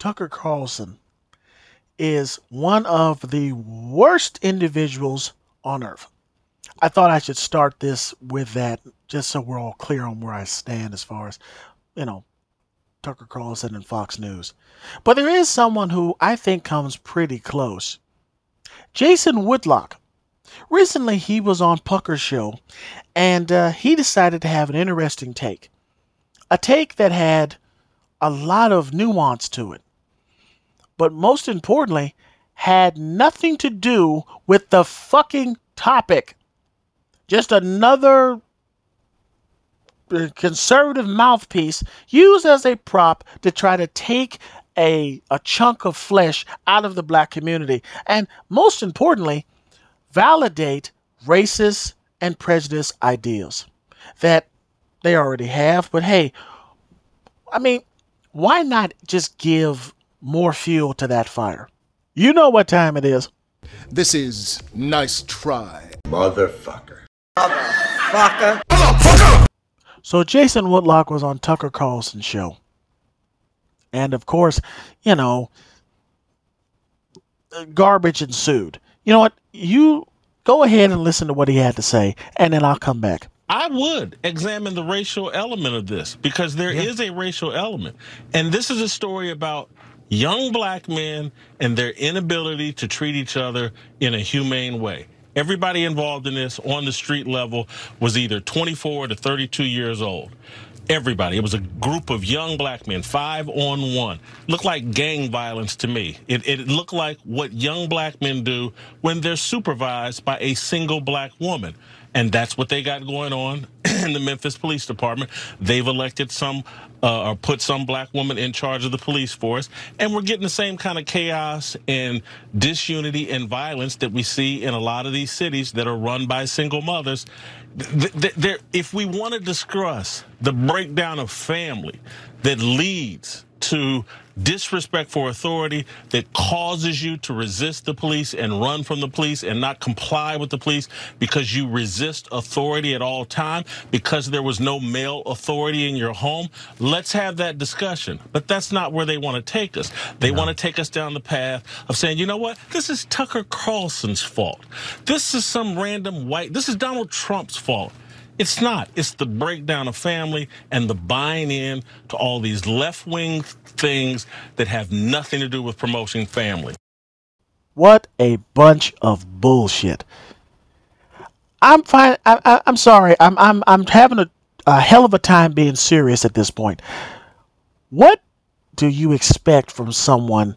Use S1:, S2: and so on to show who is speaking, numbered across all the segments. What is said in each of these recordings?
S1: Tucker Carlson is one of the worst individuals on earth. I thought I should start this with that just so we're all clear on where I stand as far as, you know, Tucker Carlson and Fox News. But there is someone who I think comes pretty close. Jason Whitlock. Recently, he was on Pucker's show and uh, he decided to have an interesting take. A take that had a lot of nuance to it. But most importantly, had nothing to do with the fucking topic. Just another uh, conservative mouthpiece used as a prop to try to take a, a chunk of flesh out of the black community. And most importantly, validate racist and prejudice ideals that they already have. But hey, I mean, why not just give more fuel to that fire? You know what time it is.
S2: This is nice try.
S3: Motherfucker.
S4: Motherfucker.
S1: So Jason Whitlock was on Tucker Carlson's show. And of course, you know, garbage ensued. You know what? You go ahead and listen to what he had to say, and then I'll come back.
S5: I would examine the racial element of this because there
S1: Yeah.
S5: is a racial element. And this is a story about young black men and their inability to treat each other in a humane way. Everybody involved in this on the street level was either 24 to 32 years old. Everybody. It was a group of young black men, five on one. Looked like gang violence to me. It, it looked like what young black men do when they're supervised by a single black woman. And that's what they got going on in the Memphis Police Department. They've elected some uh, or put some black woman in charge of the police force. And we're getting the same kind of chaos and disunity and violence that we see in a lot of these cities that are run by single mothers. If we want to discuss the breakdown of family that leads to disrespect for authority that causes you to resist the police and run from the police and not comply with the police because you resist authority at all time because there was no male authority in your home? Let's have that discussion. But that's not where they want to take us. They want to take us down the path of saying you know what? This is tucker carlson's fault. This is some random white this is donald trump's fault it's not. It's the breakdown of family and the buying in to all these left wing things that have nothing to do with promoting family.
S1: What a bunch of bullshit. I'm fine. I, I'm sorry. I'm I'm I'm having a, a hell of a time being serious at this point. What do you expect from someone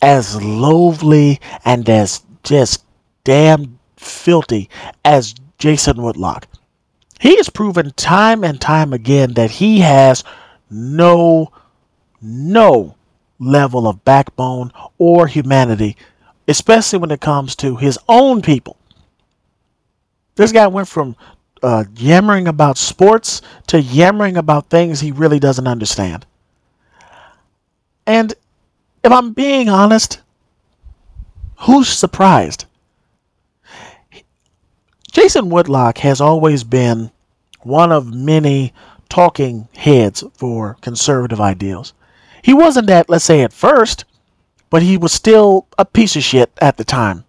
S1: as loathly and as just damn filthy as Jason Whitlock? He has proven time and time again that he has no no level of backbone or humanity, especially when it comes to his own people. This guy went from uh, yammering about sports to yammering about things he really doesn't understand. And if I'm being honest, who's surprised? Jason Whitlock has always been one of many talking heads for conservative ideals. He wasn't that, let's say, at first, but he was still a piece of shit at the time.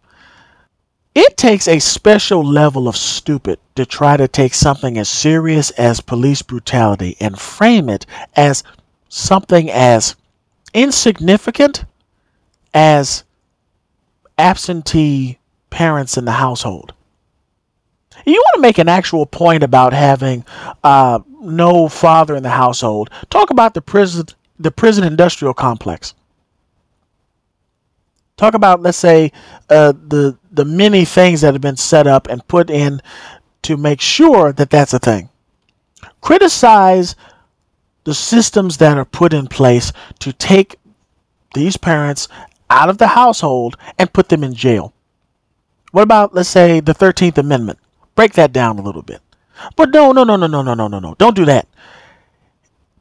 S1: It takes a special level of stupid to try to take something as serious as police brutality and frame it as something as insignificant as absentee parents in the household. You want to make an actual point about having uh, no father in the household. Talk about the prison, the prison industrial complex. Talk about, let's say, uh, the the many things that have been set up and put in to make sure that that's a thing. Criticize the systems that are put in place to take these parents out of the household and put them in jail. What about, let's say, the 13th Amendment? Break that down a little bit. But no, no, no, no, no, no, no, no, no. Don't do that.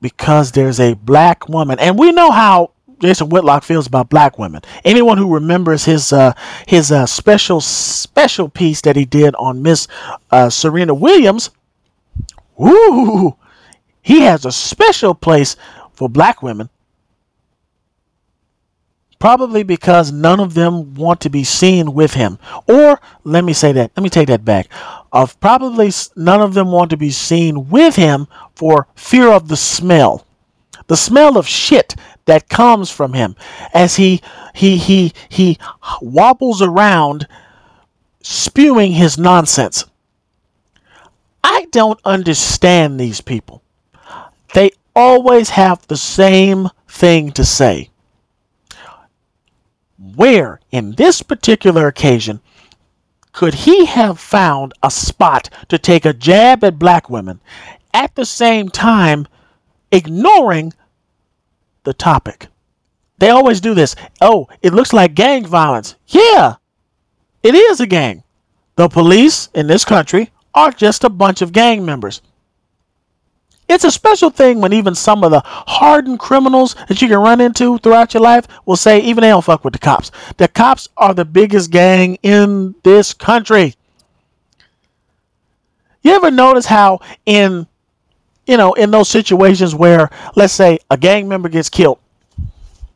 S1: Because there's a black woman, and we know how Jason Whitlock feels about black women. Anyone who remembers his uh, his uh, special special piece that he did on Miss uh, Serena Williams, woo, he has a special place for black women. Probably because none of them want to be seen with him. Or, let me say that, let me take that back. Of probably none of them want to be seen with him for fear of the smell. The smell of shit that comes from him as he he he he wobbles around spewing his nonsense. I don't understand these people. They always have the same thing to say. Where, in this particular occasion, could he have found a spot to take a jab at black women at the same time ignoring the topic? They always do this. Oh, it looks like gang violence. Yeah, it is a gang. The police in this country are just a bunch of gang members. It's a special thing when even some of the hardened criminals that you can run into throughout your life will say even they don't fuck with the cops. The cops are the biggest gang in this country. You ever notice how in you know in those situations where let's say a gang member gets killed,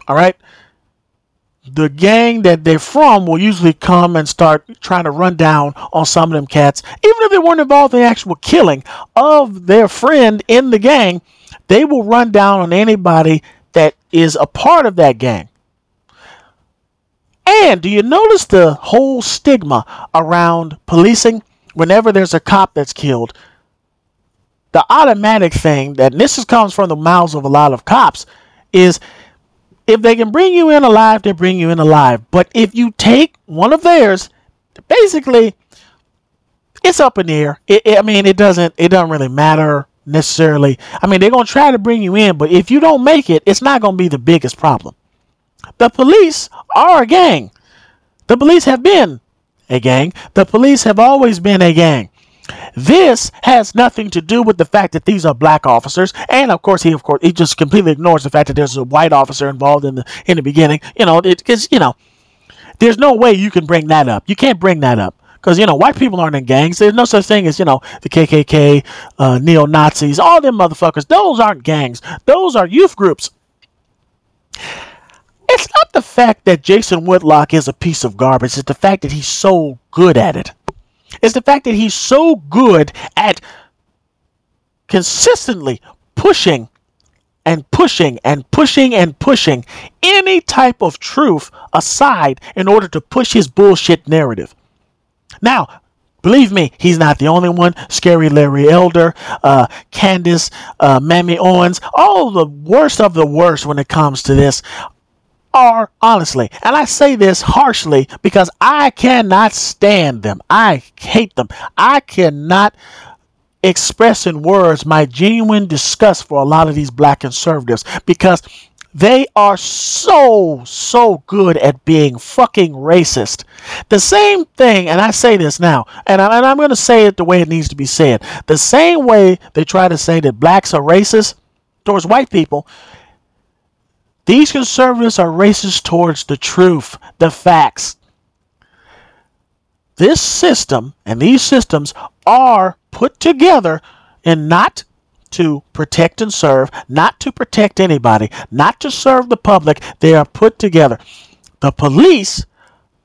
S1: all right? The gang that they're from will usually come and start trying to run down on some of them cats. Even if they weren't involved in the actual killing of their friend in the gang, they will run down on anybody that is a part of that gang. And do you notice the whole stigma around policing? Whenever there's a cop that's killed, the automatic thing that this comes from the mouths of a lot of cops is if they can bring you in alive, they bring you in alive. But if you take one of theirs, basically, it's up in the air. It, it- I mean, it doesn't it doesn't really matter necessarily. I mean, they're gonna try to bring you in, but if you don't make it, it's not gonna be the biggest problem. The police are a gang. The police have been a gang. The police have always been a gang. This has nothing to do with the fact that these are black officers, and of course he, of course, he just completely ignores the fact that there's a white officer involved in the in the beginning. You know, because you know, there's no way you can bring that up. You can't bring that up because you know white people aren't in gangs. There's no such thing as you know the KKK, uh, neo Nazis, all them motherfuckers. Those aren't gangs. Those are youth groups. It's not the fact that Jason Whitlock is a piece of garbage. It's the fact that he's so good at it. It's the fact that he's so good at consistently pushing and pushing and pushing and pushing any type of truth aside in order to push his bullshit narrative. Now, believe me, he's not the only one. Scary Larry Elder, uh, Candace, uh, Mammy Owens, all the worst of the worst when it comes to this are honestly, and I say this harshly because I cannot stand them. I hate them. I cannot express in words my genuine disgust for a lot of these black conservatives because they are so, so good at being fucking racist. The same thing, and I say this now, and, I, and I'm going to say it the way it needs to be said. The same way they try to say that blacks are racist towards white people, these conservatives are racist towards the truth, the facts. This system and these systems are put together and not to protect and serve, not to protect anybody, not to serve the public. They are put together. The police,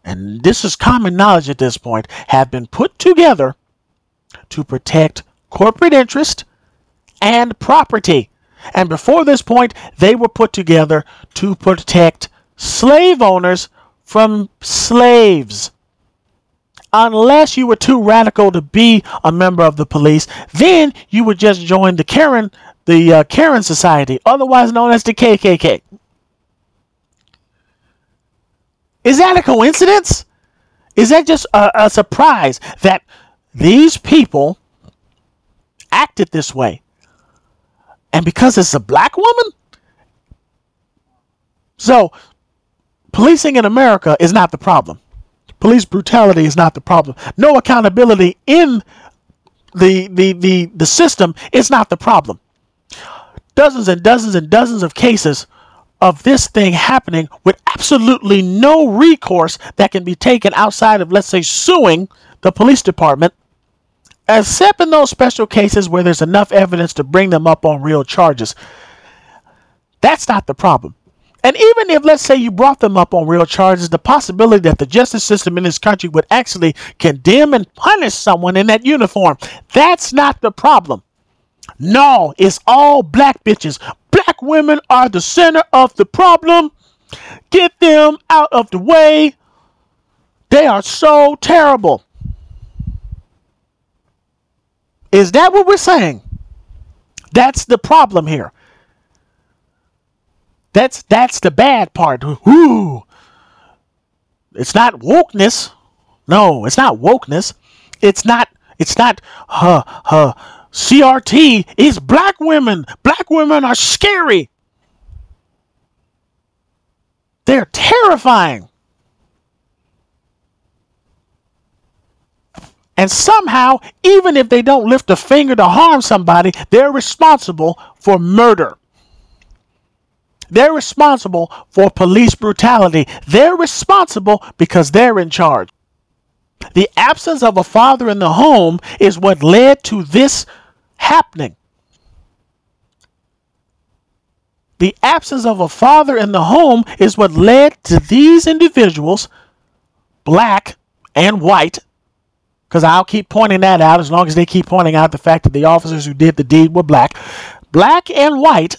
S1: and this is common knowledge at this point, have been put together to protect corporate interest and property. And before this point, they were put together to protect slave owners from slaves. Unless you were too radical to be a member of the police, then you would just join the Karen, the uh, Karen Society, otherwise known as the KKK. Is that a coincidence? Is that just a, a surprise that these people acted this way? And because it's a black woman? So, policing in America is not the problem. Police brutality is not the problem. No accountability in the the the, the system is not the problem. Dozens and dozens and dozens of cases of this thing happening with absolutely no recourse that can be taken outside of, let's say, suing the police department except in those special cases where there's enough evidence to bring them up on real charges. That's not the problem. And even if, let's say, you brought them up on real charges, the possibility that the justice system in this country would actually condemn and punish someone in that uniform, that's not the problem. No, it's all black bitches. Black women are the center of the problem. Get them out of the way. They are so terrible. Is that what we're saying? That's the problem here. That's that's the bad part. Ooh. It's not wokeness. No, it's not wokeness. It's not it's not huh huh CRT is black women. Black women are scary. They're terrifying. And somehow, even if they don't lift a finger to harm somebody, they're responsible for murder. They're responsible for police brutality. They're responsible because they're in charge. The absence of a father in the home is what led to this happening. The absence of a father in the home is what led to these individuals, black and white, because I'll keep pointing that out as long as they keep pointing out the fact that the officers who did the deed were black. Black and white,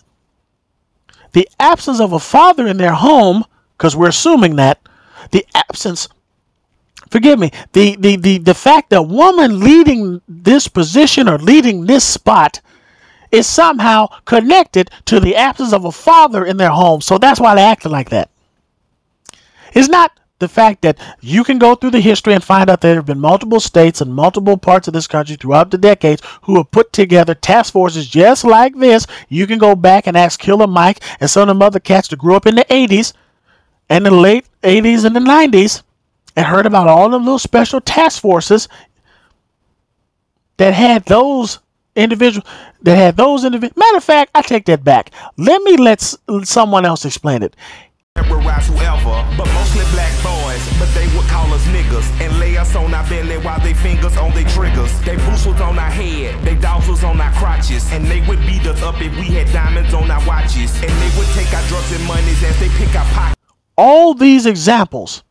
S1: the absence of a father in their home, because we're assuming that, the absence, forgive me, the, the, the, the fact that a woman leading this position or leading this spot is somehow connected to the absence of a father in their home. So that's why they acted like that. It's not the fact that you can go through the history and find out there have been multiple states and multiple parts of this country throughout the decades who have put together task forces just like this. You can go back and ask Killer Mike and some of the other cats that grew up in the 80s and the late 80s and the 90s and heard about all the little special task forces that had those individuals that had those individuals. Matter of fact, I take that back. Let me let someone else explain it.
S3: Terrorize whoever, but mostly black boys. But they would call us niggas and lay us on our belly while they fingers on their triggers. They boots was on our head, they dogs was on our crotches, and they would beat us up if we had diamonds on our watches. And they would take our drugs and monies as they pick our pockets.
S1: all these examples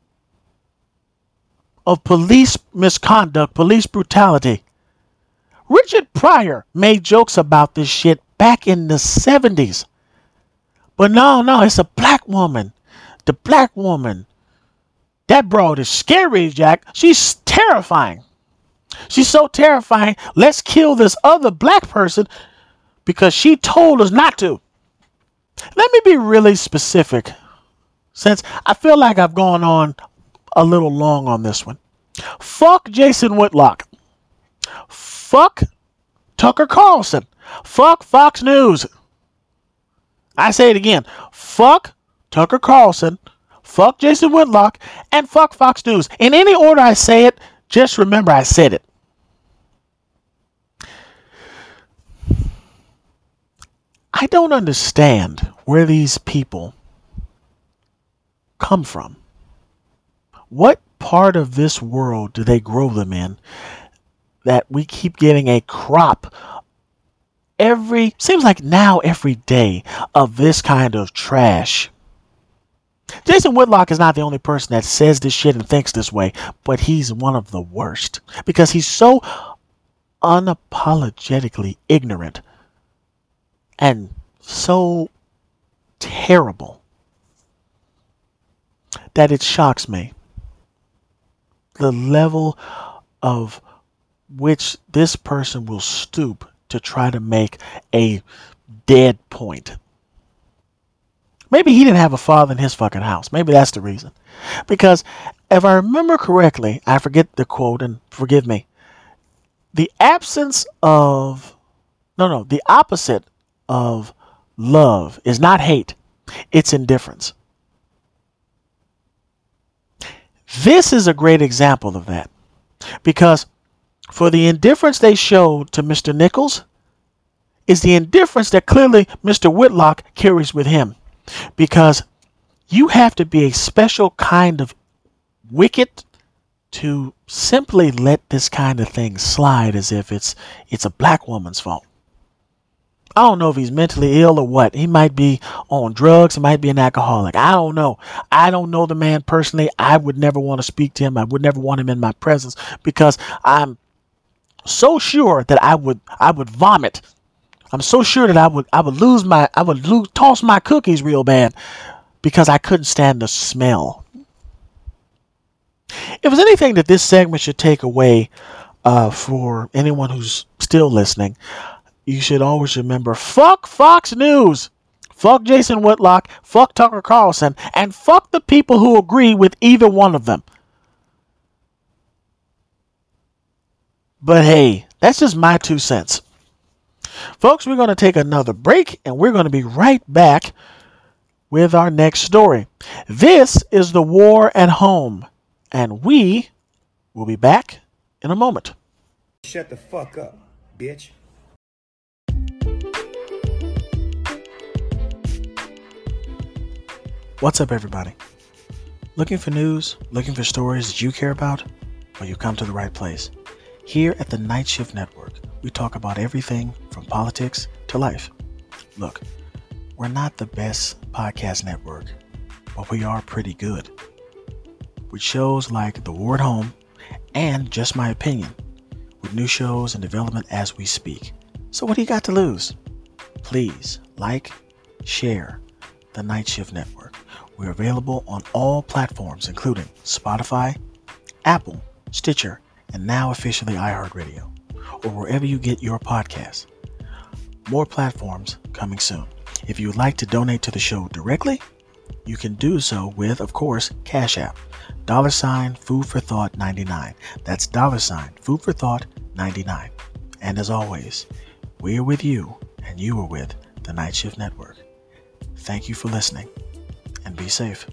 S1: of police misconduct, police brutality. Richard Pryor made jokes about this shit back in the 70s. But no, no, it's a black woman. The black woman. That broad is scary, Jack. She's terrifying. She's so terrifying. Let's kill this other black person because she told us not to. Let me be really specific since I feel like I've gone on a little long on this one. Fuck Jason Whitlock. Fuck Tucker Carlson. Fuck Fox News. I say it again. Fuck Tucker Carlson. Fuck Jason Whitlock. And fuck Fox News. In any order I say it, just remember I said it. I don't understand where these people come from? What part of this world do they grow them in that we keep getting a crop every seems like now every day of this kind of trash? Jason Whitlock is not the only person that says this shit and thinks this way, but he's one of the worst because he's so unapologetically ignorant and so terrible that it shocks me the level of which this person will stoop to try to make a dead point. Maybe he didn't have a father in his fucking house. Maybe that's the reason. Because if I remember correctly, I forget the quote and forgive me. The absence of no no, the opposite of love is not hate. It's indifference. This is a great example of that. Because for the indifference they showed to Mr. Nichols is the indifference that clearly Mr. Whitlock carries with him. Because you have to be a special kind of wicked to simply let this kind of thing slide as if it's it's a black woman's fault. I don't know if he's mentally ill or what. He might be on drugs. He might be an alcoholic. I don't know. I don't know the man personally. I would never want to speak to him. I would never want him in my presence because I'm so sure that I would I would vomit. I'm so sure that I would I would lose my I would lose toss my cookies real bad because I couldn't stand the smell. If there's anything that this segment should take away uh, for anyone who's still listening, you should always remember fuck Fox News, fuck Jason Whitlock, fuck Tucker Carlson, and fuck the people who agree with either one of them. But hey, that's just my two cents. Folks, we're going to take another break and we're going to be right back with our next story. This is the war at home, and we will be back in a moment.
S4: Shut the fuck up, bitch.
S1: What's up, everybody? Looking for news? Looking for stories that you care about? Well, you come to the right place. Here at the Night Shift Network, we talk about everything from politics to life. Look, we're not the best podcast network, but we are pretty good. With shows like The War at Home and Just My Opinion, with new shows and development as we speak. So, what do you got to lose? Please like, share the Night Shift Network. We're available on all platforms, including Spotify, Apple, Stitcher, and now officially iHeartRadio, or wherever you get your podcasts. More platforms coming soon. If you would like to donate to the show directly, you can do so with, of course, Cash App. Dollar sign Food for Thought 99. That's dollar sign Food for Thought 99. And as always, we are with you and you are with the Night Shift Network. Thank you for listening and be safe.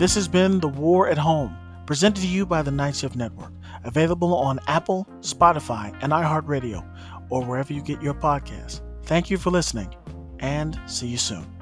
S1: This has been The War at Home, presented to you by the Night Shift Network, available on Apple, Spotify, and iHeartRadio, or wherever you get your podcasts. Thank you for listening, and see you soon.